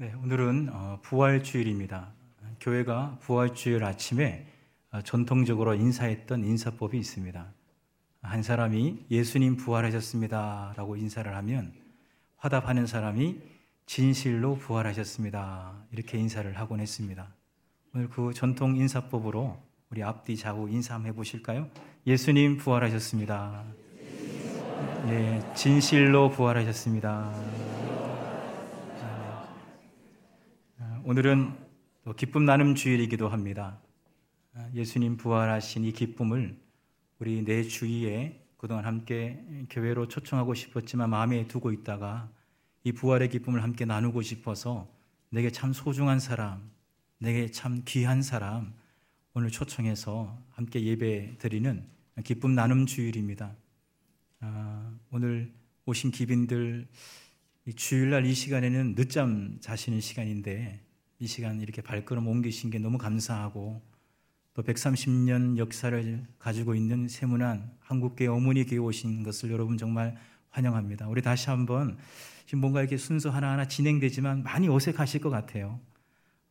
네, 오늘은 어, 부활 주일입니다. 교회가 부활 주일 아침에 어, 전통적으로 인사했던 인사법이 있습니다. 한 사람이 예수님 부활하셨습니다. 라고 인사를 하면 화답하는 사람이 진실로 부활하셨습니다. 이렇게 인사를 하곤 했습니다. 오늘 그 전통 인사법으로 우리 앞뒤 좌우 인사 한번 해보실까요? 예수님 부활하셨습니다. 예, 진실로 부활하셨습니다. 오늘은 또 기쁨 나눔 주일이기도 합니다. 예수님 부활하신 이 기쁨을 우리 내 주위에 그동안 함께 교회로 초청하고 싶었지만 마음에 두고 있다가 이 부활의 기쁨을 함께 나누고 싶어서 내게 참 소중한 사람, 내게 참 귀한 사람 오늘 초청해서 함께 예배 드리는 기쁨 나눔 주일입니다. 아, 오늘 오신 기빈들 주일날 이 시간에는 늦잠 자시는 시간인데 이 시간 이렇게 발걸음 옮기신 게 너무 감사하고 또 130년 역사를 가지고 있는 세문안 한국계 어머니 교회 오신 것을 여러분 정말 환영합니다. 우리 다시 한번 지금 뭔가 이렇게 순서 하나하나 진행되지만 많이 어색하실 것 같아요.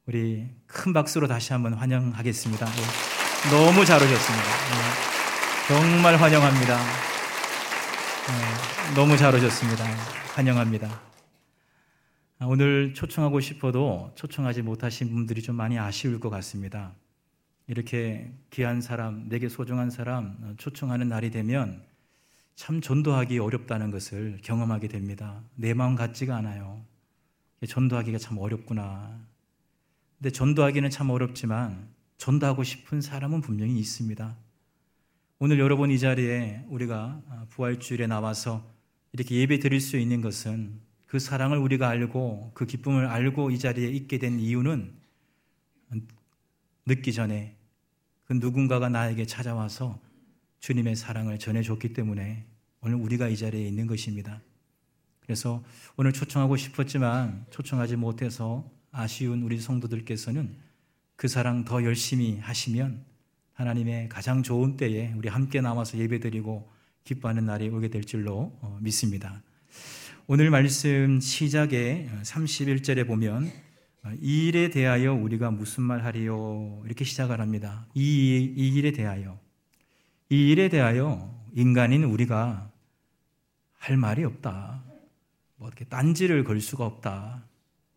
우리 큰 박수로 다시 한번 환영하겠습니다. 네. 너무 잘 오셨습니다. 네. 정말 환영합니다. 네. 너무 잘 오셨습니다. 환영합니다. 아, 오늘 초청하고 싶어도 초청하지 못하신 분들이 좀 많이 아쉬울 것 같습니다. 이렇게 귀한 사람, 내게 소중한 사람 어, 초청하는 날이 되면 참 전도하기 어렵다는 것을 경험하게 됩니다. 내 마음 같지가 않아요. 전도하기가 참 어렵구나. 근데 전도하기는 참 어렵지만 전도하고 싶은 사람은 분명히 있습니다. 오늘 여러분 이 자리에 우리가 아, 부활주일에 나와서 이렇게 예배 드릴 수 있는 것은 그 사랑을 우리가 알고 그 기쁨을 알고 이 자리에 있게 된 이유는 늦기 전에 그 누군가가 나에게 찾아와서 주님의 사랑을 전해줬기 때문에 오늘 우리가 이 자리에 있는 것입니다. 그래서 오늘 초청하고 싶었지만 초청하지 못해서 아쉬운 우리 성도들께서는 그 사랑 더 열심히 하시면 하나님의 가장 좋은 때에 우리 함께 나와서 예배드리고 기뻐하는 날이 오게 될 줄로 어, 믿습니다. 오늘 말씀 시작에 31절에 보면 이 일에 대하여 우리가 무슨 말 하리요 이렇게 시작을 합니다. 이, 이 일에 대하여 이 일에 대하여 인간인 우리가 할 말이 없다. 뭐 이렇게 딴지를 걸 수가 없다.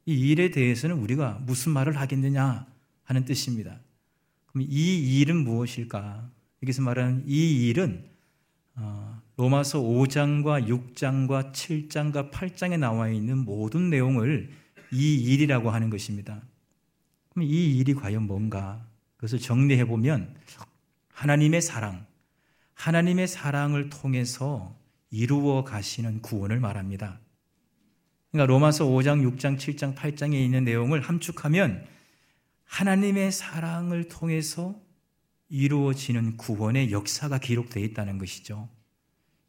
이 일에 대해서는 우리가 무슨 말을 하겠느냐 하는 뜻입니다. 그럼 이 일은 무엇일까? 여기서 말하는 이 일은 어, 로마서 5장과 6장과 7장과 8장에 나와 있는 모든 내용을 이 일이라고 하는 것입니다. 그럼 이 일이 과연 뭔가? 그것을 정리해 보면 하나님의 사랑, 하나님의 사랑을 통해서 이루어 가시는 구원을 말합니다. 그러니까 로마서 5장, 6장, 7장, 8장에 있는 내용을 함축하면 하나님의 사랑을 통해서 이루어지는 구원의 역사가 기록되어 있다는 것이죠.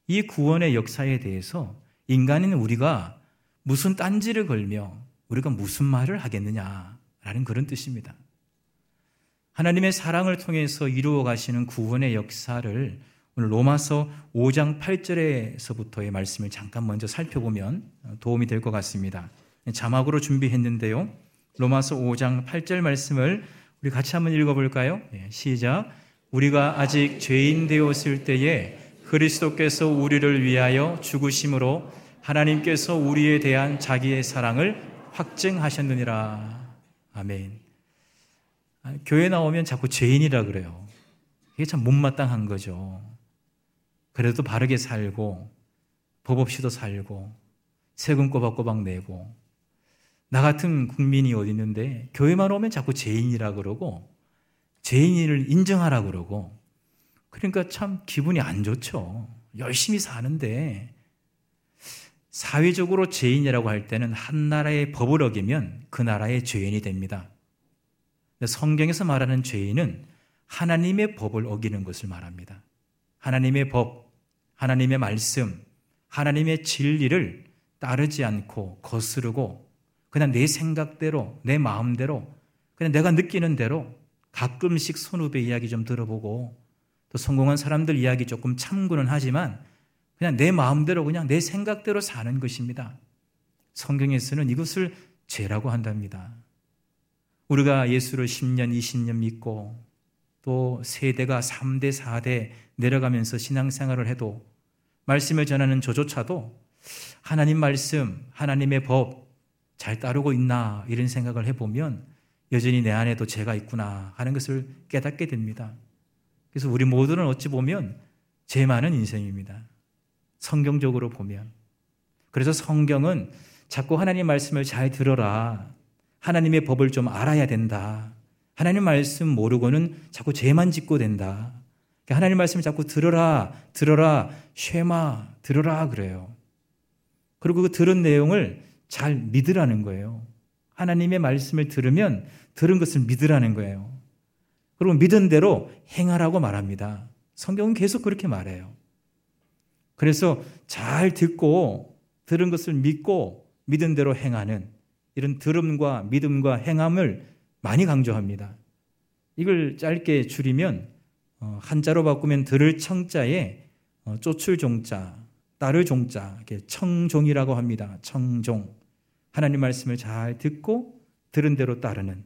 이 구원의 역사에 대해서 인간인 우리가 무슨 딴지를 걸며 우리가 무슨 말을 하겠느냐라는 그런 뜻입니다. 하나님의 사랑을 통해서 이루어 가시는 구원의 역사를 오늘 로마서 5장 8절에서부터의 말씀을 잠깐 먼저 살펴보면 도움이 될 것 같습니다. 자막으로 준비했는데요. 로마서 5장 8절 말씀을 우리 같이 한번 읽어볼까요? 네, 시작. 우리가 아직 죄인 되었을 때에 그리스도께서 우리를 위하여 죽으심으로 하나님께서 우리에 대한 자기의 사랑을 확증하셨느니라. 아멘. 아, 교회 나오면 자꾸 죄인이라 그래요. 이게 참 못마땅한 거죠. 그래도 바르게 살고, 법 없이도 살고, 세금 꼬박꼬박 내고, 나 같은 국민이 어디 있는데, 교회만 오면 자꾸 죄인이라 그러고, 죄인을 인정하라 그러고, 그러니까 참 기분이 안 좋죠. 열심히 사는데 사회적으로 죄인이라고 할 때는 한 나라의 법을 어기면 그 나라의 죄인이 됩니다. 성경에서 말하는 죄인은 하나님의 법을 어기는 것을 말합니다. 하나님의 법, 하나님의 말씀, 하나님의 진리를 따르지 않고 거스르고 그냥 내 생각대로, 내 마음대로, 그냥 내가 느끼는 대로 가끔씩 선후배 이야기 좀 들어보고 또 성공한 사람들 이야기 조금 참고는 하지만 그냥 내 마음대로 그냥 내 생각대로 사는 것입니다. 성경에서는 이것을 죄라고 한답니다. 우리가 예수를 10년, 20년 믿고 또 세대가 3대, 4대 내려가면서 신앙생활을 해도 말씀을 전하는 저조차도 하나님 말씀, 하나님의 법 잘 따르고 있나 이런 생각을 해보면 여전히 내 안에도 죄가 있구나 하는 것을 깨닫게 됩니다. 그래서 우리 모두는 어찌 보면 죄 많은 인생입니다. 성경적으로 보면. 그래서 성경은 자꾸 하나님 말씀을 잘 들어라. 하나님의 법을 좀 알아야 된다. 하나님 말씀 모르고는 자꾸 죄만 짓고 된다. 그러니까 하나님 말씀을 자꾸 들어라, 들어라, 쉐마, 들어라 그래요. 그리고 그 들은 내용을 잘 믿으라는 거예요. 하나님의 말씀을 들으면 들은 것을 믿으라는 거예요. 그리고 믿은 대로 행하라고 말합니다. 성경은 계속 그렇게 말해요. 그래서 잘 듣고 들은 것을 믿고 믿은 대로 행하는 이런 들음과 믿음과 행함을 많이 강조합니다. 이걸 짧게 줄이면 어, 한자로 바꾸면 들을 청자에 어, 쫓을 종자, 따를 종자, 청종이라고 합니다. 청종. 하나님 말씀을 잘 듣고 들은 대로 따르는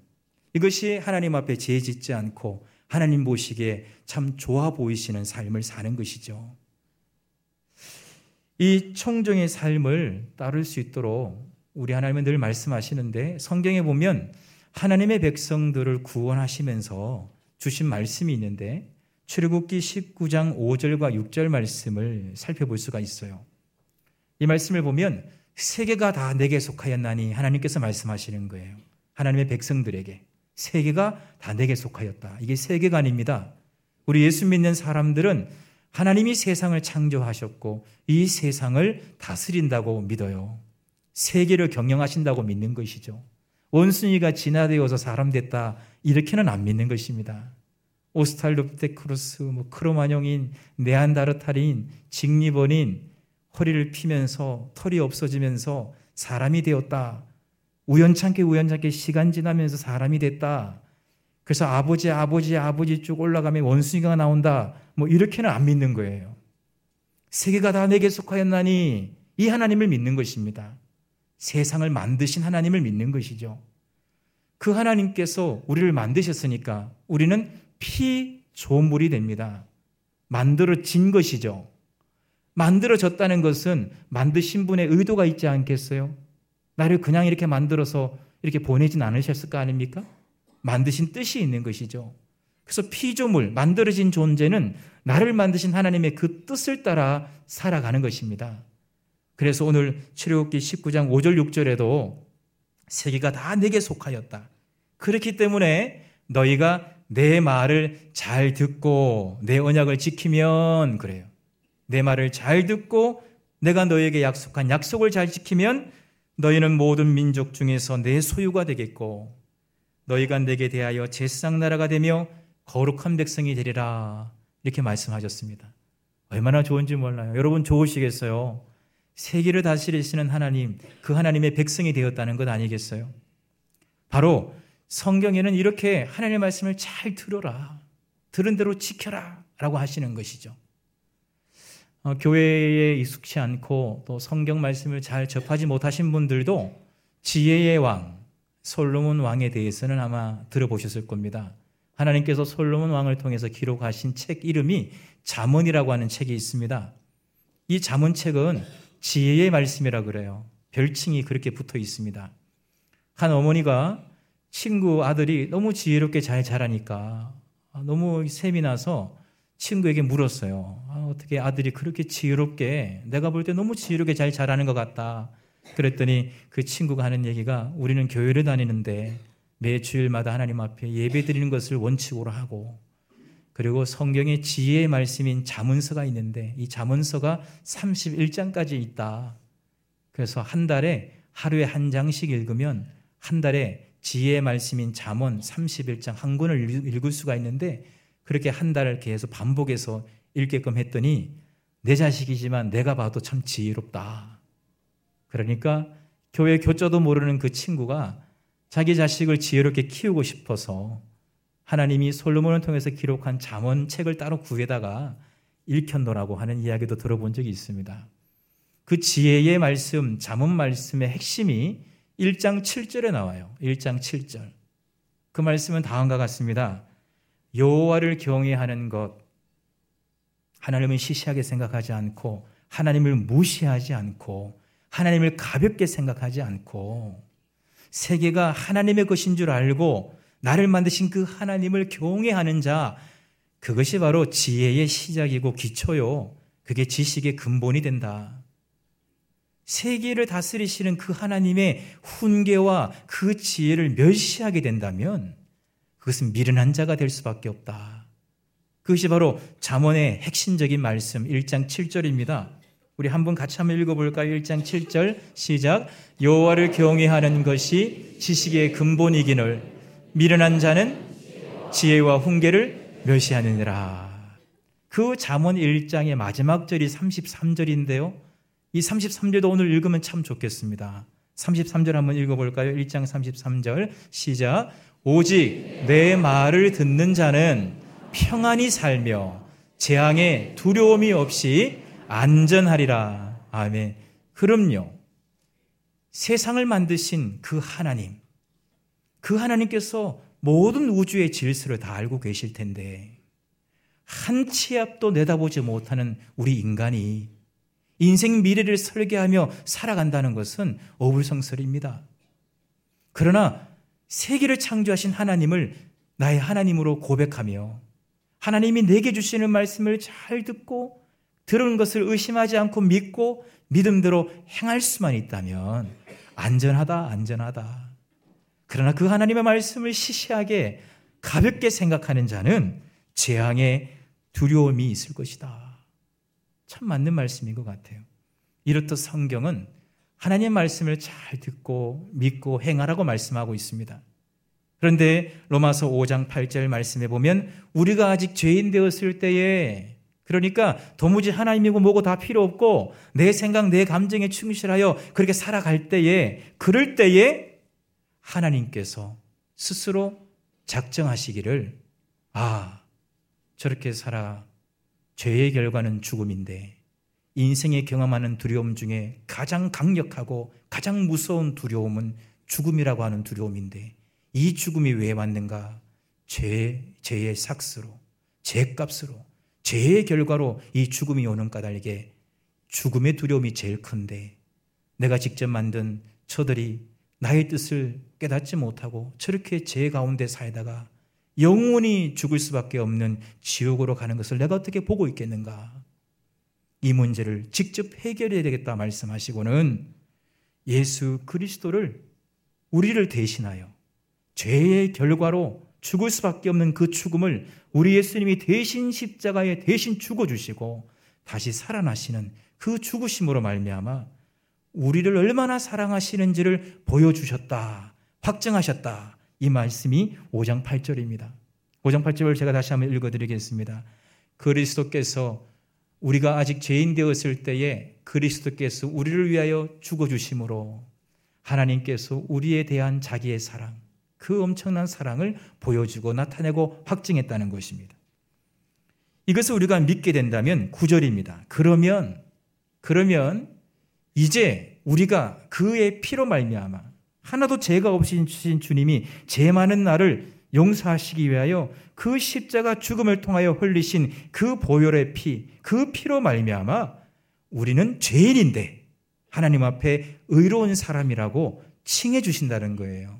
이것이 하나님 앞에 죄 짓지 않고 하나님 보시기에 참 좋아 보이시는 삶을 사는 것이죠. 이 청정의 삶을 따를 수 있도록 우리 하나님은 늘 말씀하시는데 성경에 보면 하나님의 백성들을 구원하시면서 주신 말씀이 있는데 출애굽기 19장 5절과 6절 말씀을 살펴볼 수가 있어요. 이 말씀을 보면 세계가 다 내게 속하였나니 하나님께서 말씀하시는 거예요. 하나님의 백성들에게 세계가 다 내게 속하였다. 이게 세계가 아닙니다. 우리 예수 믿는 사람들은 하나님이 세상을 창조하셨고 이 세상을 다스린다고 믿어요. 세계를 경영하신다고 믿는 것이죠. 원순위가 진화되어서 사람 됐다. 이렇게는 안 믿는 것입니다. 오스탈로피테크로스, 뭐 크로마뇽인, 네안다르탈인, 직리본인, 허리를 피면서 털이 없어지면서 사람이 되었다. 우연찮게 우연찮게 시간 지나면서 사람이 됐다. 그래서 아버지, 아버지, 아버지 쭉 올라가면 원숭이가 나온다. 뭐 이렇게는 안 믿는 거예요. 세계가 다 내게 속하였나니 이 하나님을 믿는 것입니다. 세상을 만드신 하나님을 믿는 것이죠. 그 하나님께서 우리를 만드셨으니까 우리는 피조물이 됩니다. 만들어진 것이죠. 만들어졌다는 것은 만드신 분의 의도가 있지 않겠어요? 나를 그냥 이렇게 만들어서 이렇게 보내진 않으셨을 거 아닙니까? 만드신 뜻이 있는 것이죠. 그래서 피조물, 만들어진 존재는 나를 만드신 하나님의 그 뜻을 따라 살아가는 것입니다. 그래서 오늘 출애굽기 19장 5절 6절에도 세계가 다 내게 속하였다. 그렇기 때문에 너희가 내 말을 잘 듣고 내 언약을 지키면 그래요. 내 말을 잘 듣고 내가 너에게 약속한 약속을 잘 지키면 너희는 모든 민족 중에서 내 소유가 되겠고 너희가 내게 대하여 제상 나라가 되며 거룩한 백성이 되리라 이렇게 말씀하셨습니다. 얼마나 좋은지 몰라요. 여러분 좋으시겠어요? 세계를 다스리시는 하나님, 그 하나님의 백성이 되었다는 것 아니겠어요? 바로 성경에는 이렇게 하나님의 말씀을 잘 들어라. 들은 대로 지켜라. 라고 하시는 것이죠. 어, 교회에 익숙치 않고 또 성경 말씀을 잘 접하지 못하신 분들도 지혜의 왕, 솔로몬 왕에 대해서는 아마 들어보셨을 겁니다. 하나님께서 솔로몬 왕을 통해서 기록하신 책 이름이 잠언이라고 하는 책이 있습니다. 이 잠언책은 지혜의 말씀이라 그래요. 별칭이 그렇게 붙어 있습니다. 한 어머니가 친구 아들이 너무 지혜롭게 잘 자라니까 너무 셈이 나서 친구에게 물었어요. 아, 어떻게 아들이 그렇게 지혜롭게 내가 볼 때 너무 지혜롭게 잘 자라는 것 같다. 그랬더니 그 친구가 하는 얘기가 우리는 교회를 다니는데 매 주일마다 하나님 앞에 예배 드리는 것을 원칙으로 하고 그리고 성경에 지혜의 말씀인 자문서가 있는데 이 자문서가 31장까지 있다. 그래서 한 달에 하루에 한 장씩 읽으면 한 달에 지혜의 말씀인 잠언 31장 한 권을 읽을 수가 있는데 그렇게 한 달을 계속 반복해서 읽게끔 했더니 내 자식이지만 내가 봐도 참 지혜롭다. 그러니까 교회 교자도 모르는 그 친구가 자기 자식을 지혜롭게 키우고 싶어서 하나님이 솔로몬을 통해서 기록한 잠언 책을 따로 구해다가 읽혔노라고 하는 이야기도 들어본 적이 있습니다. 그 지혜의 말씀, 잠언 말씀의 핵심이 1장 7절에 나와요. 1장 7절. 그 말씀은 다음과 같습니다. 여호와를 경외하는 것 하나님을 시시하게 생각하지 않고 하나님을 무시하지 않고 하나님을 가볍게 생각하지 않고 세계가 하나님의 것인 줄 알고 나를 만드신 그 하나님을 경외하는 자 그것이 바로 지혜의 시작이고 기초요. 그게 지식의 근본이 된다. 세계를 다스리시는 그 하나님의 훈계와 그 지혜를 멸시하게 된다면 그것은 미련한 자가 될 수밖에 없다. 그것이 바로 잠언의 핵심적인 말씀 1장 7절입니다. 우리 한번 같이 한번 읽어볼까요? 1장 7절 시작 여호와를 경외하는 것이 지식의 근본이기를 미련한 자는 지혜와 훈계를 멸시하느니라. 그 잠언 1장의 마지막 절이 33절인데요. 이 33절도 오늘 읽으면 참 좋겠습니다. 33절 한번 읽어볼까요? 1장 33절 시작 오직 내 말을 듣는 자는 평안히 살며 재앙에 두려움이 없이 안전하리라. 아멘. 그럼요. 세상을 만드신 그 하나님, 그 하나님께서 모든 우주의 질서를 다 알고 계실 텐데, 한 치 앞도 내다보지 못하는 우리 인간이 인생 미래를 설계하며 살아간다는 것은 어불성설입니다. 그러나 세계를 창조하신 하나님을 나의 하나님으로 고백하며 하나님이 내게 주시는 말씀을 잘 듣고 들은 것을 의심하지 않고 믿고 믿음대로 행할 수만 있다면 안전하다, 안전하다. 그러나 그 하나님의 말씀을 시시하게 가볍게 생각하는 자는 재앙의 두려움이 있을 것이다. 참 맞는 말씀인 것 같아요. 이렇듯 성경은 하나님의 말씀을 잘 듣고 믿고 행하라고 말씀하고 있습니다. 그런데 로마서 5장 8절 말씀에 보면 우리가 아직 죄인 되었을 때에 그러니까 도무지 하나님이고 뭐고 다 필요 없고 내 생각, 내 감정에 충실하여 그렇게 살아갈 때에 그럴 때에 하나님께서 스스로 작정하시기를 아, 저렇게 살아 죄의 결과는 죽음인데 인생에 경험하는 두려움 중에 가장 강력하고 가장 무서운 두려움은 죽음이라고 하는 두려움인데 이 죽음이 왜 왔는가? 죄, 죄의 삭스로, 죄값으로, 죄의 결과로 이 죽음이 오는 까닭에 죽음의 두려움이 제일 큰데 내가 직접 만든 저들이 나의 뜻을 깨닫지 못하고 저렇게 죄 가운데 살다가 영원히 죽을 수밖에 없는 지옥으로 가는 것을 내가 어떻게 보고 있겠는가? 이 문제를 직접 해결해야 되겠다 말씀하시고는 예수 그리스도를 우리를 대신하여 죄의 결과로 죽을 수밖에 없는 그 죽음을 우리 예수님이 대신 십자가에 대신 죽어 주시고 다시 살아나시는 그 죽으심으로 말미암아 우리를 얼마나 사랑하시는지를 보여 주셨다. 확증하셨다. 이 말씀이 5장 8절입니다. 5장 8절을 제가 다시 한번 읽어 드리겠습니다. 그리스도께서 우리가 아직 죄인 되었을 때에 그리스도께서 우리를 위하여 죽어 주심으로 하나님께서 우리에 대한 자기의 사랑, 그 엄청난 사랑을 보여주고 나타내고 확증했다는 것입니다. 이것을 우리가 믿게 된다면 구절입니다. 그러면 그러면 이제 우리가 그의 피로 말미암아 하나도 죄가 없으신 주님이 죄 많은 나를 용서하시기 위하여 그 십자가 죽음을 통하여 흘리신 그 보혈의 피, 그 피로 말미암아 우리는 죄인인데 하나님 앞에 의로운 사람이라고 칭해 주신다는 거예요.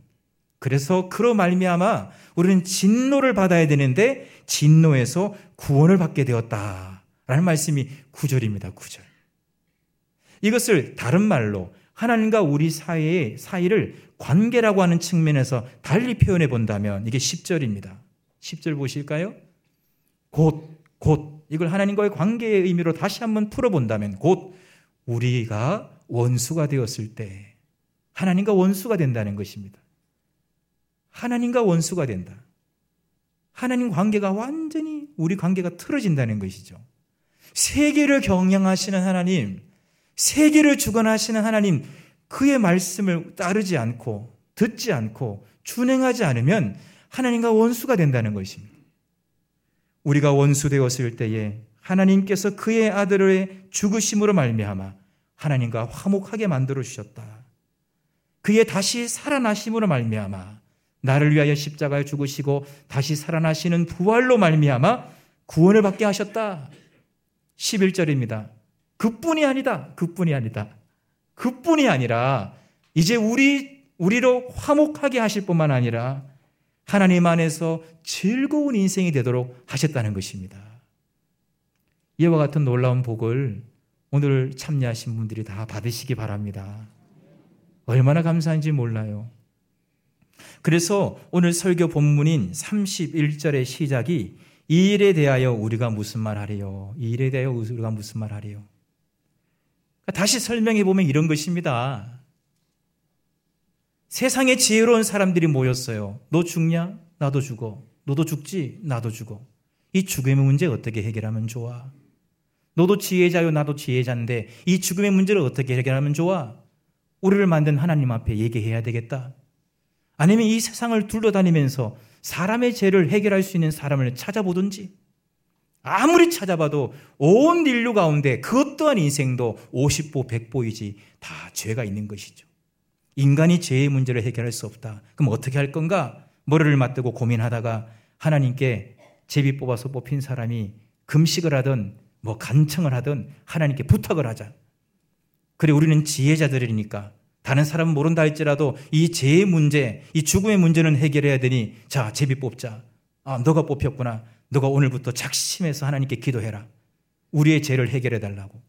그래서 그로 말미암아 우리는 진노를 받아야 되는데 진노에서 구원을 받게 되었다라는 말씀이 구절입니다. 구절. 이것을 다른 말로 하나님과 우리 사이의 사이를 관계라고 하는 측면에서 달리 표현해 본다면 이게 10절입니다. 10절 보실까요? 곧, 곧, 이걸 하나님과의 관계의 의미로 다시 한번 풀어본다면 곧 우리가 원수가 되었을 때 하나님과 원수가 된다는 것입니다. 하나님과 원수가 된다. 하나님 관계가 완전히 우리 관계가 틀어진다는 것이죠. 세계를 경영하시는 하나님, 세계를 주관하시는 하나님, 그의 말씀을 따르지 않고, 듣지 않고, 준행하지 않으면 하나님과 원수가 된다는 것입니다. 우리가 원수 되었을 때에 하나님께서 그의 아들의 죽으심으로 말미암아 하나님과 화목하게 만들어 주셨다. 그의 다시 살아나심으로 말미암아 나를 위하여 십자가에 죽으시고 다시 살아나시는 부활로 말미암아 구원을 받게 하셨다. 11절입니다. 그뿐이 아니다. 그뿐이 아니다. 그뿐이 아니라 이제 우리 우리로 화목하게 하실 뿐만 아니라 하나님 안에서 즐거운 인생이 되도록 하셨다는 것입니다. 이와 같은 놀라운 복을 오늘 참여하신 분들이 다 받으시기 바랍니다. 얼마나 감사한지 몰라요. 그래서 오늘 설교 본문인 31절의 시작이 이 일에 대하여 우리가 무슨 말 하래요? 이 일에 대하여 우리가 무슨 말 하래요? 다시 설명해 보면 이런 것입니다. 세상에 지혜로운 사람들이 모였어요. 너 죽냐? 나도 죽어. 너도 죽지? 나도 죽어. 이 죽음의 문제 어떻게 해결하면 좋아? 너도 지혜자요, 나도 지혜자인데 이 죽음의 문제를 어떻게 해결하면 좋아? 우리를 만든 하나님 앞에 얘기해야 되겠다. 아니면 이 세상을 둘러다니면서 사람의 죄를 해결할 수 있는 사람을 찾아보든지 아무리 찾아봐도 온 인류 가운데 그 어떠한 인생도 50보, 100보이지 다 죄가 있는 것이죠. 인간이 죄의 문제를 해결할 수 없다. 그럼 어떻게 할 건가? 머리를 맞대고 고민하다가 하나님께 제비 뽑아서 뽑힌 사람이 금식을 하든 뭐 간청을 하든 하나님께 부탁을 하자. 그래 우리는 지혜자들이니까 다른 사람은 모른다 할지라도 이 죄의 문제, 이 죽음의 문제는 해결해야 되니 자 제비 뽑자. 아 너가 뽑혔구나. 너가 오늘부터 작심해서 하나님께 기도해라. 우리의 죄를 해결해 달라고.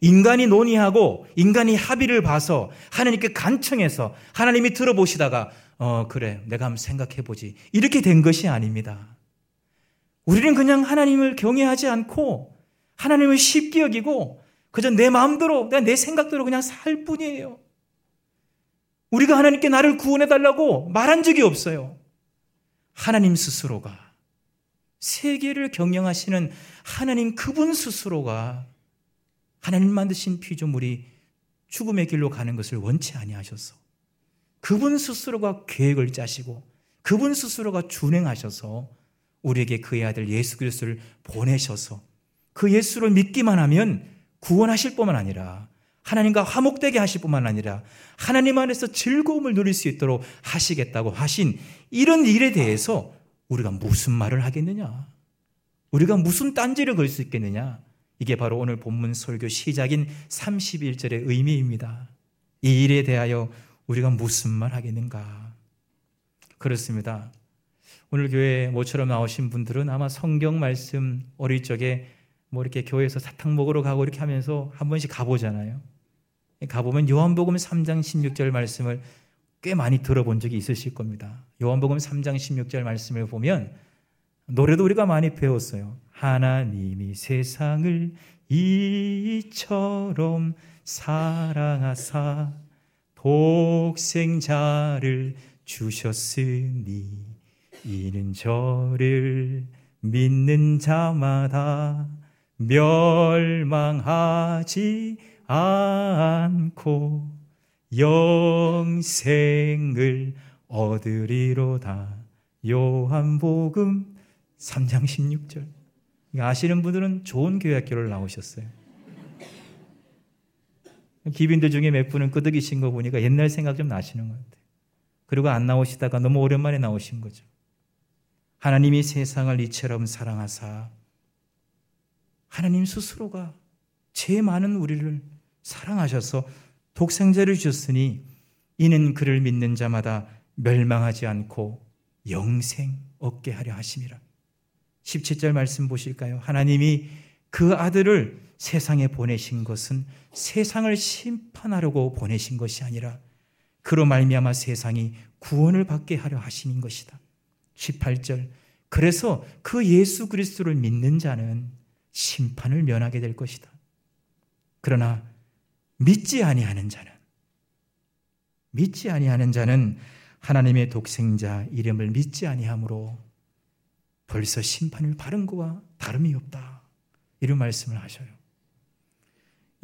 인간이 논의하고 인간이 합의를 봐서 하나님께 간청해서 하나님이 들어보시다가 어 그래 내가 한번 생각해 보지 이렇게 된 것이 아닙니다. 우리는 그냥 하나님을 경외하지 않고 하나님을 쉽게 여기고 그저 내 마음대로 내 생각대로 그냥 살 뿐이에요. 우리가 하나님께 나를 구원해 달라고 말한 적이 없어요. 하나님 스스로가 세계를 경영하시는 하나님 그분 스스로가 하나님 만드신 피조물이 죽음의 길로 가는 것을 원치 아니하셔서 그분 스스로가 계획을 짜시고 그분 스스로가 준행하셔서 우리에게 그의 아들 예수 그리스도를 보내셔서 그 예수를 믿기만 하면 구원하실 뿐만 아니라 하나님과 화목되게 하실 뿐만 아니라 하나님 안에서 즐거움을 누릴 수 있도록 하시겠다고 하신 이런 일에 대해서 우리가 무슨 말을 하겠느냐? 우리가 무슨 딴지를 걸 수 있겠느냐? 이게 바로 오늘 본문 설교 시작인 31절의 의미입니다. 이 일에 대하여 우리가 무슨 말 하겠는가? 그렇습니다. 오늘 교회 모처럼 나오신 분들은 아마 성경 말씀 어릴 적에 뭐 이렇게 교회에서 사탕 먹으러 가고 이렇게 하면서 한 번씩 가보잖아요. 가보면 요한복음 3장 16절 말씀을 꽤 많이 들어본 적이 있으실 겁니다. 요한복음 3장 16절 말씀을 보면 노래도 우리가 많이 배웠어요. 하나님이 세상을 이처럼 사랑하사 독생자를 주셨으니 이는 저를 믿는 자마다 멸망하지 않고 영생을 얻으리로다. 요한복음 3장 16절. 아시는 분들은 좋은 교회학교를 나오셨어요. 기빈들 중에 몇 분은 끄덕이신 거 보니까 옛날 생각 좀 나시는 것 같아요. 그리고 안 나오시다가 너무 오랜만에 나오신 거죠. 하나님이 세상을 이처럼 사랑하사 하나님 스스로가 죄 많은 우리를 사랑하셔서 독생자를 주셨으니 이는 그를 믿는 자마다 멸망하지 않고 영생 얻게 하려 하심이라. 17절 말씀 보실까요? 하나님이 그 아들을 세상에 보내신 것은 세상을 심판하려고 보내신 것이 아니라 그로 말미암아 세상이 구원을 받게 하려 하신 것이다. 18절 그래서 그 예수 그리스도를 믿는 자는 심판을 면하게 될 것이다. 그러나 믿지 아니하는 자는 믿지 아니하는 자는 하나님의 독생자 이름을 믿지 아니하므로 벌써 심판을 받은 것과 다름이 없다. 이런 말씀을 하셔요.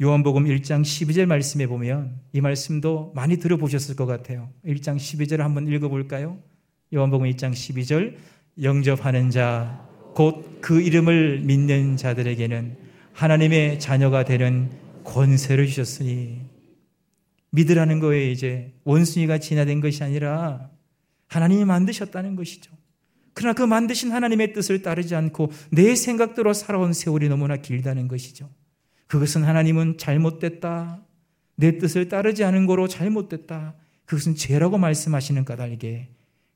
요한복음 1장 12절 말씀에 보면 이 말씀도 많이 들어보셨을 것 같아요. 1장 12절 한번 읽어볼까요? 요한복음 1장 12절 영접하는 자, 곧 그 이름을 믿는 자들에게는 하나님의 자녀가 되는 권세를 주셨으니 믿으라는 거에 이제 원숭이가 진화된 것이 아니라 하나님이 만드셨다는 것이죠. 그러나 그 만드신 하나님의 뜻을 따르지 않고 내 생각대로 살아온 세월이 너무나 길다는 것이죠. 그것은 하나님은 잘못됐다. 내 뜻을 따르지 않은 거로 잘못됐다. 그것은 죄라고 말씀하시는 까닭에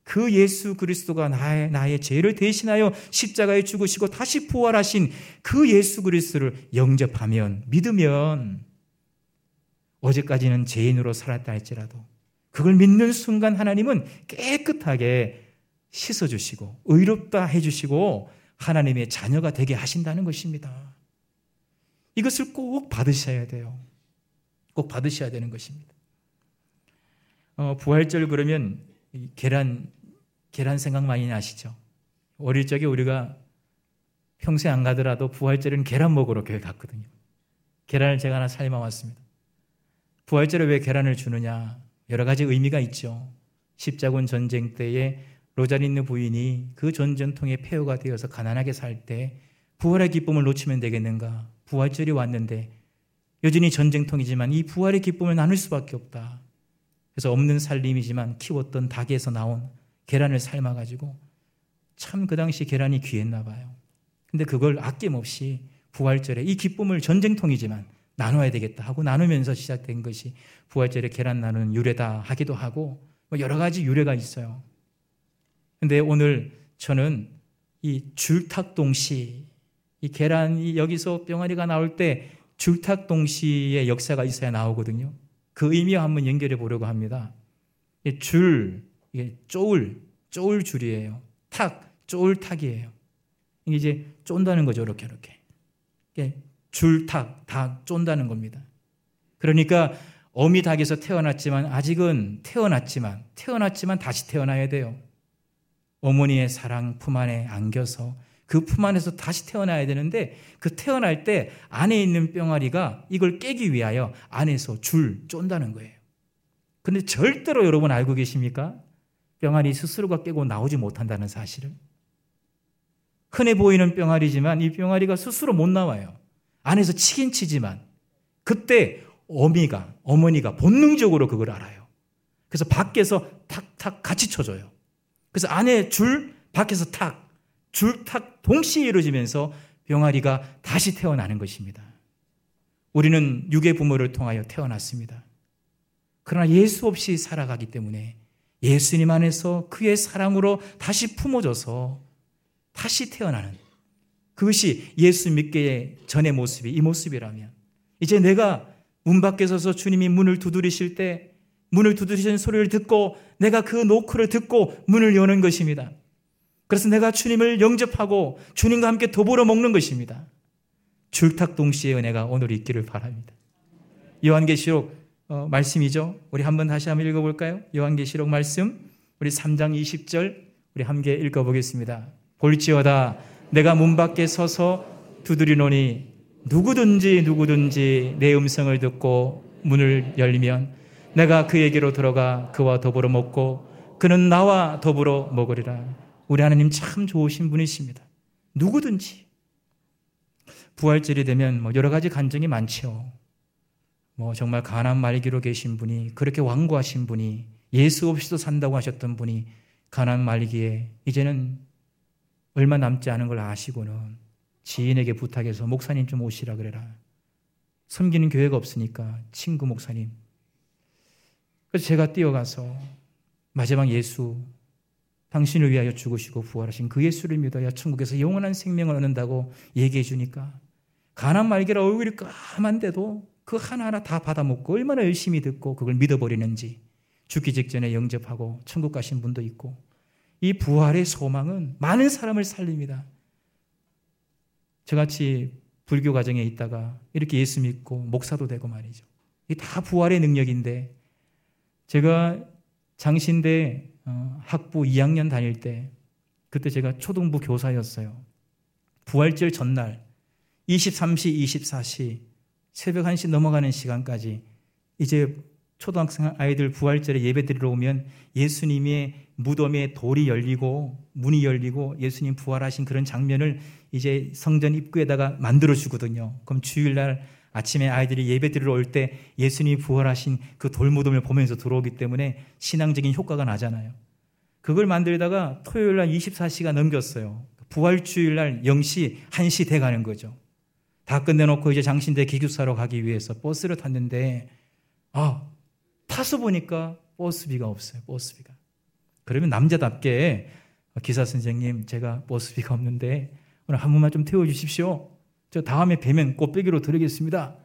그 예수 그리스도가 나의, 나의 죄를 대신하여 십자가에 죽으시고 다시 부활하신 그 예수 그리스도를 영접하면, 믿으면, 어제까지는 죄인으로 살았다 할지라도, 그걸 믿는 순간 하나님은 깨끗하게 씻어주시고, 의롭다 해주시고, 하나님의 자녀가 되게 하신다는 것입니다. 이것을 꼭 받으셔야 돼요. 꼭 받으셔야 되는 것입니다. 어, 부활절 그러면 계란 계란 생각 많이 나시죠? 어릴 적에 우리가 평소에 안 가더라도 부활절은 계란 먹으러 교회 갔거든요. 계란을 제가 하나 삶아 왔습니다. 부활절에 왜 계란을 주느냐? 여러 가지 의미가 있죠. 십자군 전쟁 때에 로자린느 부인이 그 전쟁 통에 폐허가 되어서 가난하게 살 때 부활의 기쁨을 놓치면 되겠는가? 부활절이 왔는데 여전히 전쟁통이지만 이 부활의 기쁨을 나눌 수밖에 없다. 그래서 없는 살림이지만 키웠던 닭에서 나온 계란을 삶아가지고 참 그 당시 계란이 귀했나 봐요. 근데 그걸 아낌없이 부활절에 이 기쁨을 전쟁통이지만 나눠야 되겠다 하고 나누면서 시작된 것이 부활절에 계란 나누는 유래다 하기도 하고 뭐 여러 가지 유래가 있어요. 근데 오늘 저는 이 줄탁동시, 이 계란이 여기서 병아리가 나올 때 줄탁동시의 역사가 있어야 나오거든요. 그 의미와 한번 연결해 보려고 합니다. 줄, 이게 쪼울, 쪼울 줄이에요. 탁, 쪼울 탁이에요. 이게 이제 쫀다는 거죠, 이렇게, 이렇게. 줄, 탁, 다 쫀다는 겁니다. 그러니까 어미 닭에서 태어났지만, 아직은 태어났지만, 태어났지만 다시 태어나야 돼요. 어머니의 사랑 품 안에 안겨서 그 품 안에서 다시 태어나야 되는데 그 태어날 때 안에 있는 뿅아리가 이걸 깨기 위하여 안에서 줄 쫀다는 거예요. 근데 절대로 여러분 알고 계십니까? 뿅아리 스스로가 깨고 나오지 못한다는 사실을. 흔해 보이는 뿅아리지만 이 뿅아리가 스스로 못 나와요. 안에서 치긴 치지만 그때 어미가, 어머니가 본능적으로 그걸 알아요. 그래서 밖에서 탁탁 같이 쳐줘요. 그래서 안에 줄, 밖에서 탁, 줄, 탁 동시에 이루어지면서 병아리가 다시 태어나는 것입니다. 우리는 육의 부모를 통하여 태어났습니다. 그러나 예수 없이 살아가기 때문에 예수님 안에서 그의 사랑으로 다시 품어져서 다시 태어나는 그것이 예수 믿기 전의 모습이 이 모습이라면 이제 내가 문 밖에 서서 주님이 문을 두드리실 때 문을 두드리시는 소리를 듣고 내가 그 노크를 듣고 문을 여는 것입니다. 그래서 내가 주님을 영접하고 주님과 함께 더불어 먹는 것입니다. 줄탁 동시에 은혜가 오늘 있기를 바랍니다. 요한계시록 어, 말씀이죠. 우리 한번 다시 한번 읽어볼까요? 요한계시록 말씀 우리 3장 20절 우리 함께 읽어보겠습니다. 볼지어다 내가 문 밖에 서서 두드리노니 누구든지 누구든지 내 음성을 듣고 문을 열면 내가 그에게로 들어가 그와 더불어 먹고 그는 나와 더불어 먹으리라. 우리 하나님 참 좋으신 분이십니다. 누구든지 부활절이 되면 뭐 여러 가지 간증이 많죠. 뭐 정말 가난 말기로 계신 분이 그렇게 완고하신 분이 예수 없이도 산다고 하셨던 분이 가난 말기에 이제는 얼마 남지 않은 걸 아시고는 지인에게 부탁해서 목사님 좀 오시라 그래라. 섬기는 교회가 없으니까 친구 목사님. 그래서 제가 뛰어가서 마지막 예수 당신을 위하여 죽으시고 부활하신 그 예수를 믿어야 천국에서 영원한 생명을 얻는다고 얘기해 주니까 가난 말기라 얼굴이 까만데도 그 하나하나 다 받아먹고 얼마나 열심히 듣고 그걸 믿어버리는지 죽기 직전에 영접하고 천국 가신 분도 있고 이 부활의 소망은 많은 사람을 살립니다. 저같이 불교 가정에 있다가 이렇게 예수 믿고 목사도 되고 말이죠. 이다 부활의 능력인데 제가 장신대 어, 학부 2학년 다닐 때 그때 제가 초등부 교사였어요. 부활절 전날 23시, 24시 새벽 1시 넘어가는 시간까지 이제 초등학생 아이들 부활절에 예배 드리러 오면 예수님의 무덤에 돌이 열리고 문이 열리고 예수님 부활하신 그런 장면을 이제 성전 입구에다가 만들어 주거든요. 그럼 주일날 아침에 아이들이 예배 드리러 올 때 예수님이 부활하신 그 돌무덤을 보면서 들어오기 때문에 신앙적인 효과가 나잖아요. 그걸 만들다가 토요일 날 24시가 넘겼어요. 부활주일 날 0시, 1시 돼 가는 거죠. 다 끝내놓고 이제 장신대 기숙사로 가기 위해서 버스를 탔는데, 아, 타서 보니까 버스비가 없어요. 버스비가. 그러면 남자답게 기사 선생님, 제가 버스비가 없는데 오늘 한 번만 좀 태워주십시오. 저 다음에 뵈면 꽃배기로 드리겠습니다.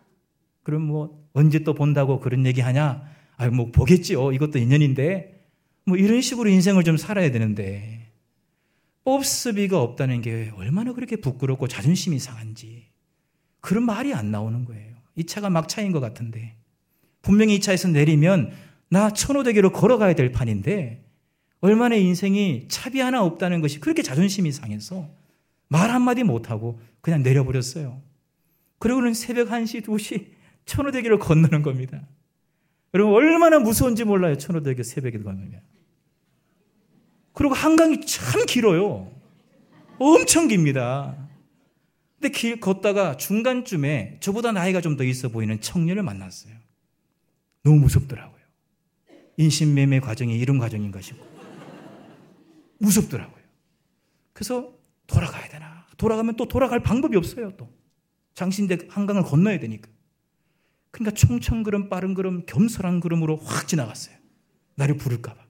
그럼 뭐 언제 또 본다고 그런 얘기 하냐? 아유, 뭐 보겠지요. 이것도 인연인데. 뭐 이런 식으로 인생을 좀 살아야 되는데. 버스비가 없다는 게 얼마나 그렇게 부끄럽고 자존심이 상한지. 그런 말이 안 나오는 거예요. 이 차가 막차인 것 같은데. 분명히 이 차에서 내리면 나 천호대교로 걸어가야 될 판인데 얼마나 인생이 차비 하나 없다는 것이 그렇게 자존심이 상해서 말 한마디 못하고 그냥 내려버렸어요. 그리고는 새벽 1시, 2시 천호대교를 건너는 겁니다. 여러분, 얼마나 무서운지 몰라요. 천호대교 새벽에 건너면. 그리고 한강이 참 길어요. 엄청 깁니다. 근데 길 걷다가 중간쯤에 저보다 나이가 좀 더 있어 보이는 청년을 만났어요. 너무 무섭더라고요. 인신매매 과정이 이런 과정인 것이고. 무섭더라고요. 그래서 돌아가야 되나. 돌아가면 또 돌아갈 방법이 없어요, 또. 장신대 한강을 건너야 되니까. 그러니까 총청걸음, 빠른 걸음, 겸손한 걸음으로 확 지나갔어요. 나를 부를까봐.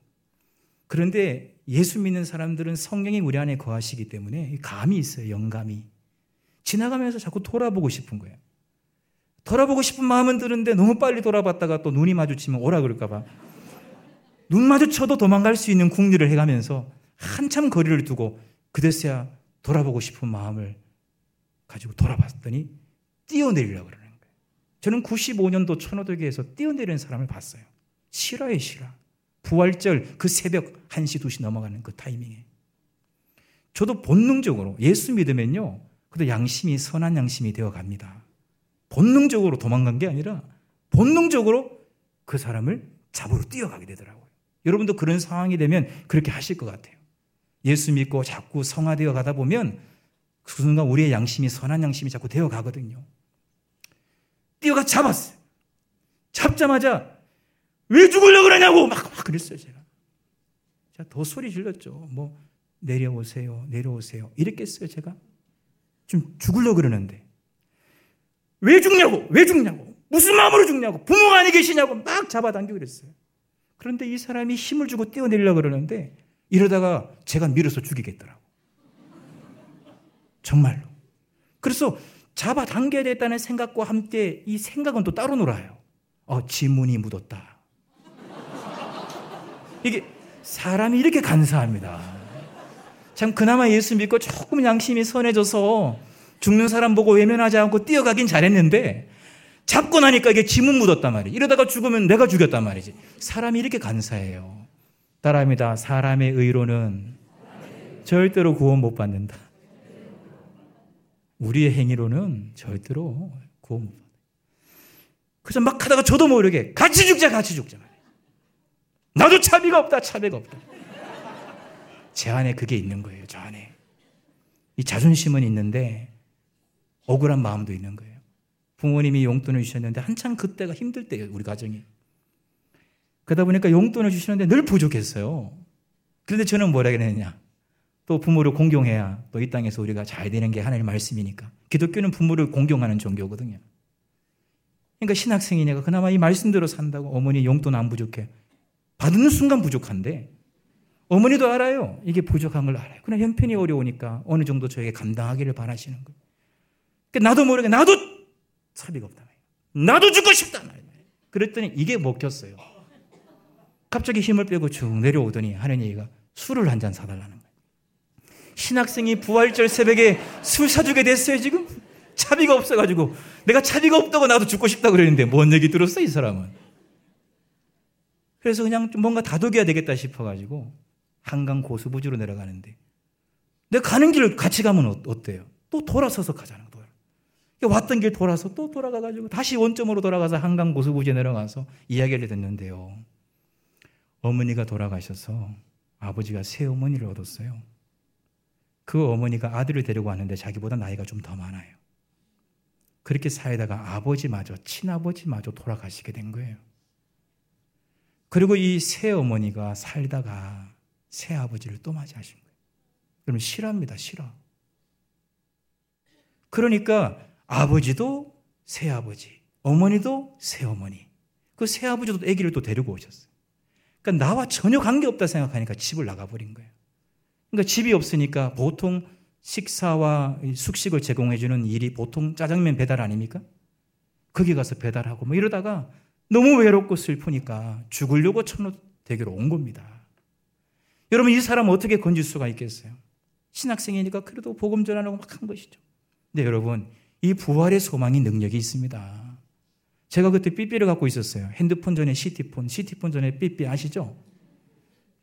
그런데 예수 믿는 사람들은 성령이 우리 안에 거하시기 때문에 감이 있어요, 영감이. 지나가면서 자꾸 돌아보고 싶은 거예요. 돌아보고 싶은 마음은 드는데 너무 빨리 돌아봤다가 또 눈이 마주치면 오라 그럴까봐. 눈 마주쳐도 도망갈 수 있는 궁리를 해가면서 한참 거리를 두고 그제서야 돌아보고 싶은 마음을 가지고 돌아봤더니 뛰어내리려고 그러는 거예요. 저는 95년도 천호도교에서 뛰어내리는 사람을 봤어요. 실화에 실화. 부활절 그 새벽 1시, 2시 넘어가는 그 타이밍에. 저도 본능적으로 예수 믿으면요. 그래도 양심이 선한 양심이 되어 갑니다. 본능적으로 도망간 게 아니라 본능적으로 그 사람을 잡으러 뛰어가게 되더라고요. 여러분도 그런 상황이 되면 그렇게 하실 것 같아요. 예수 믿고 자꾸 성화되어 가다 보면 그 순간 우리의 양심이 선한 양심이 자꾸 되어 가거든요. 뛰어가 잡았어요. 잡자마자 왜 죽으려고 그러냐고 막, 막 그랬어요, 제가. 제가 더 소리 질렀죠. 뭐, 내려오세요, 내려오세요. 이랬게 했어요, 제가. 좀 죽으려고 그러는데. 왜 죽냐고, 왜 죽냐고, 무슨 마음으로 죽냐고, 부모가 아니 계시냐고 막 잡아당기고 그랬어요. 그런데 이 사람이 힘을 주고 뛰어내리려고 그러는데 이러다가 제가 밀어서 죽이겠더라고. 정말로. 그래서 잡아당겨야 됐다는 생각과 함께 이 생각은 또 따로 놀아요. 어, 지문이 묻었다. 이게 사람이 이렇게 간사합니다. 참 그나마 예수 믿고 조금 양심이 선해져서 죽는 사람 보고 외면하지 않고 뛰어가긴 잘했는데 잡고 나니까 이게 지문 묻었단 말이에요. 이러다가 죽으면 내가 죽였단 말이지. 사람이 이렇게 간사해요. 따라합니다. 사람의 의로는 절대로 구원 못 받는다. 우리의 행위로는 절대로 구원 못 받는다. 그래서 막 하다가 저도 모르게 같이 죽자, 같이 죽자. 나도 차비가 없다, 차비가 없다. 제 안에 그게 있는 거예요, 저 안에. 이 자존심은 있는데 억울한 마음도 있는 거예요. 부모님이 용돈을 주셨는데 한참 그때가 힘들 때예요, 우리 가정이. 그러다 보니까 용돈을 주시는데 늘 부족했어요. 그런데 저는 뭐라 그랬느냐. 또 부모를 공경해야 또 이 땅에서 우리가 잘 되는 게 하나님의 말씀이니까. 기독교는 부모를 공경하는 종교거든요. 그러니까 신학생이니까 그나마 이 말씀대로 산다고 어머니 용돈 안 부족해. 받는 순간 부족한데 어머니도 알아요. 이게 부족한 걸 알아요. 그러나 형편이 어려우니까 어느 정도 저에게 감당하기를 바라시는 거예요. 그러니까 나도 모르게 나도 사비가 없다. 나도 죽고 싶다. 그랬더니 이게 먹혔어요. 갑자기 힘을 빼고 쭉 내려오더니 하는 얘기가 술을 한 잔 사달라는 거예요. 신학생이 부활절 새벽에 술 사주게 됐어요, 지금? 차비가 없어가지고. 내가 차비가 없다고 나도 죽고 싶다 그랬는데 뭔 얘기 들었어, 이 사람은? 그래서 그냥 좀 뭔가 다독여야 되겠다 싶어가지고 한강 고수부지로 내려가는데 내가 가는 길을 같이 가면 어, 어때요? 또 돌아서서 가자는 거예요. 왔던 길 돌아서 또 돌아가가지고 다시 원점으로 돌아가서 한강 고수부지에 내려가서 이야기를 듣는데요. 어머니가 돌아가셔서 아버지가 새 어머니를 얻었어요. 그 어머니가 아들을 데리고 왔는데 자기보다 나이가 좀 더 많아요. 그렇게 살다가 아버지마저, 친아버지마저 돌아가시게 된 거예요. 그리고 이 새 어머니가 살다가 새 아버지를 또 맞이하신 거예요. 그러면 싫어합니다, 싫어. 그러니까 아버지도 새 아버지, 어머니도 새 어머니. 그 새 아버지도 아기를 또 데리고 오셨어요. 그러니까 나와 전혀 관계없다 생각하니까 집을 나가버린 거예요. 그러니까 집이 없으니까 보통 식사와 숙식을 제공해주는 일이 보통 짜장면 배달 아닙니까? 거기 가서 배달하고 뭐 이러다가 너무 외롭고 슬프니까 죽으려고 천호대교로 온 겁니다. 여러분 이 사람 어떻게 건질 수가 있겠어요? 신학생이니까 그래도 복음 전하려고 막 한 것이죠. 근데 여러분 이 부활의 소망이 능력이 있습니다. 제가 그때 삐삐를 갖고 있었어요. 핸드폰 전에 시티폰, 시티폰 전에 삐삐 아시죠?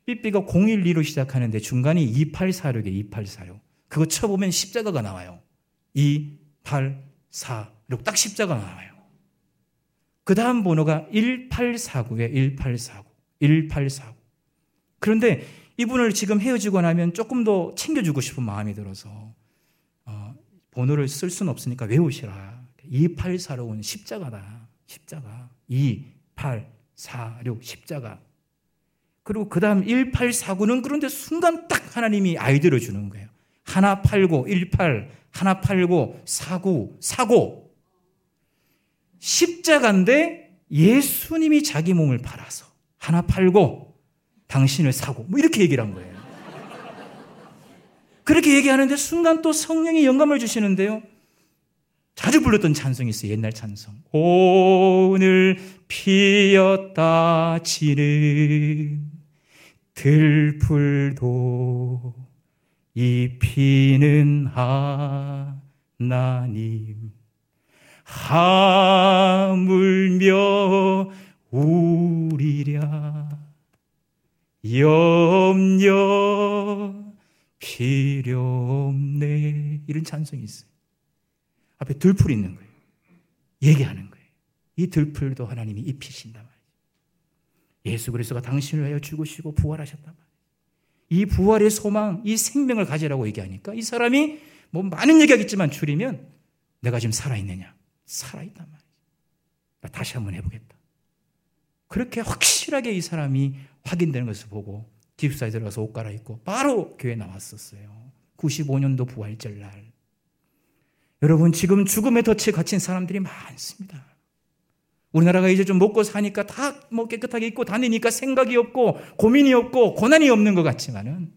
삐삐가 012로 시작하는데 중간이 2846이에요. 2846. 그거 쳐보면 십자가가 나와요. 2, 8, 4. 그리고 딱 십자가가 나와요. 그 다음 번호가 1849에 1849. 1849. 그런데 이분을 지금 헤어지고 나면 조금 더 챙겨주고 싶은 마음이 들어서 어, 번호를 쓸 수는 없으니까 외우시라. 2846은 십자가다. 십자가. 2, 8, 4, 6 십자가. 그리고 그 다음 1849는 그런데 순간 딱 하나님이 아이디어를 주는 거예요. 하나 팔고 18, 하나 팔고 사고, 사고. 십자가인데 예수님이 자기 몸을 팔아서 하나 팔고 당신을 사고 뭐 이렇게 얘기를 한 거예요. 그렇게 얘기하는데 순간 또 성령이 영감을 주시는데요. 자주 불렀던 찬송이 있어요. 옛날 찬송. 오늘 피었다 지는 들풀도 이 피는 하나님 하물며 우리랴 염려 필요 없네 이런 찬송이 있어요. 앞에 들풀이 있는 거예요. 얘기하는 거예요. 이 들풀도 하나님이 입히신단 말이에요. 예수 그리스도가 당신을 위하여 죽으시고 부활하셨단 말이에요. 이 부활의 소망, 이 생명을 가지라고 얘기하니까 이 사람이 뭐 많은 얘기하겠지만 줄이면 내가 지금 살아있느냐? 살아있단 말이지. 다시 한번 해보겠다. 그렇게 확실하게 이 사람이 확인되는 것을 보고 기숙사에 들어가서 옷 갈아입고 바로 교회 나왔었어요. 95년도 부활절 날. 여러분 지금 죽음의 덫에 갇힌 사람들이 많습니다. 우리나라가 이제 좀 먹고 사니까 다 뭐 깨끗하게 입고 다니니까 생각이 없고 고민이 없고 고난이 없는 것 같지만은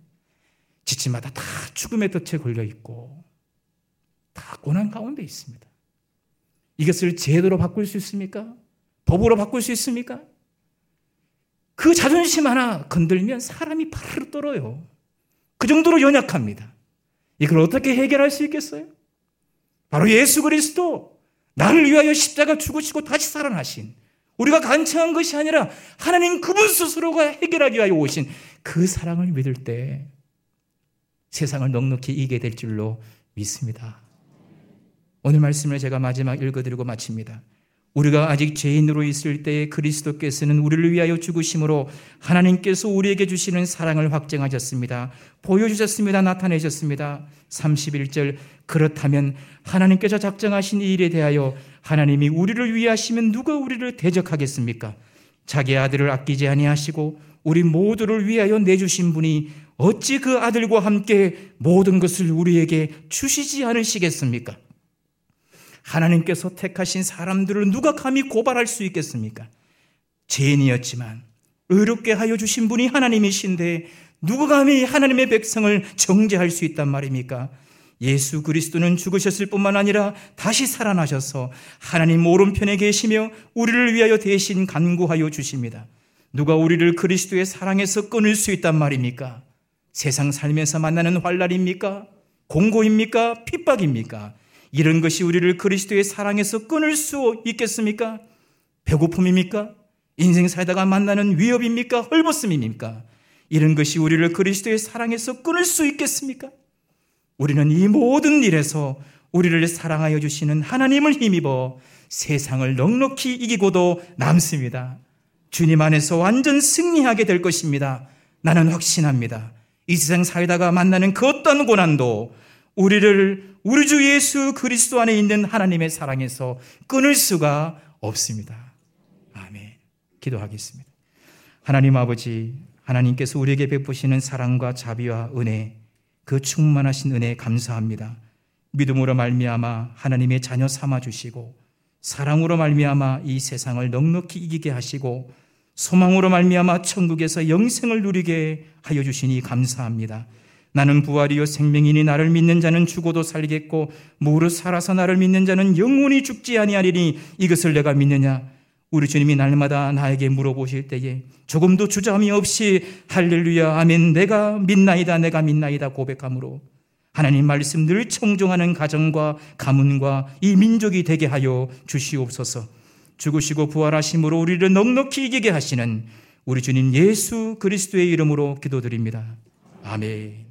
지침마다 다 죽음의 덫에 걸려 있고 다 고난 가운데 있습니다. 이것을 제도로 바꿀 수 있습니까? 법으로 바꿀 수 있습니까? 그 자존심 하나 건들면 사람이 바로 떨어요. 그 정도로 연약합니다. 이걸 어떻게 해결할 수 있겠어요? 바로 예수 그리스도 나를 위하여 십자가 죽으시고 다시 살아나신 우리가 간청한 것이 아니라 하나님 그분 스스로가 해결하기 위하여 오신 그 사랑을 믿을 때 세상을 넉넉히 이기게 될 줄로 믿습니다. 오늘 말씀을 제가 마지막 읽어드리고 마칩니다. 우리가 아직 죄인으로 있을 때에 그리스도께서는 우리를 위하여 죽으심으로 하나님께서 우리에게 주시는 사랑을 확증하셨습니다. 보여주셨습니다. 나타내셨습니다. 31절 그렇다면 하나님께서 작정하신 이 일에 대하여 하나님이 우리를 위하시면 누가 우리를 대적하겠습니까? 자기 아들을 아끼지 아니하시고 우리 모두를 위하여 내주신 분이 어찌 그 아들과 함께 모든 것을 우리에게 주시지 않으시겠습니까? 하나님께서 택하신 사람들을 누가 감히 고발할 수 있겠습니까? 죄인이었지만 의롭게 하여 주신 분이 하나님이신데 누가 감히 하나님의 백성을 정죄할 수 있단 말입니까? 예수 그리스도는 죽으셨을 뿐만 아니라 다시 살아나셔서 하나님 오른편에 계시며 우리를 위하여 대신 간구하여 주십니다. 누가 우리를 그리스도의 사랑에서 끊을 수 있단 말입니까? 세상 살면서 만나는 환란입니까? 공고입니까? 핍박입니까? 이런 것이 우리를 그리스도의 사랑에서 끊을 수 있겠습니까? 배고픔입니까? 인생 살다가 만나는 위협입니까? 헐벗음입니까? 이런 것이 우리를 그리스도의 사랑에서 끊을 수 있겠습니까? 우리는 이 모든 일에서 우리를 사랑하여 주시는 하나님을 힘입어 세상을 넉넉히 이기고도 남습니다. 주님 안에서 완전 승리하게 될 것입니다. 나는 확신합니다. 이 세상 살다가 만나는 그 어떤 고난도 우리를 우리 주 예수 그리스도 안에 있는 하나님의 사랑에서 끊을 수가 없습니다. 아멘. 기도하겠습니다. 하나님 아버지, 하나님께서 우리에게 베푸시는 사랑과 자비와 은혜, 그 충만하신 은혜 감사합니다. 믿음으로 말미암아 하나님의 자녀 삼아 주시고 사랑으로 말미암아 이 세상을 넉넉히 이기게 하시고 소망으로 말미암아 천국에서 영생을 누리게 하여 주시니 감사합니다. 나는 부활이요 생명이니 나를 믿는 자는 죽어도 살겠고 무릇 살아서 나를 믿는 자는 영원히 죽지 아니하리니 이것을 내가 믿느냐 우리 주님이 날마다 나에게 물어보실 때에 조금도 주저함이 없이 할렐루야 아멘 내가 믿나이다 내가 믿나이다 고백함으로 하나님 말씀 늘 청종하는 가정과 가문과 이 민족이 되게 하여 주시옵소서 죽으시고 부활하심으로 우리를 넉넉히 이기게 하시는 우리 주님 예수 그리스도의 이름으로 기도드립니다. 아멘.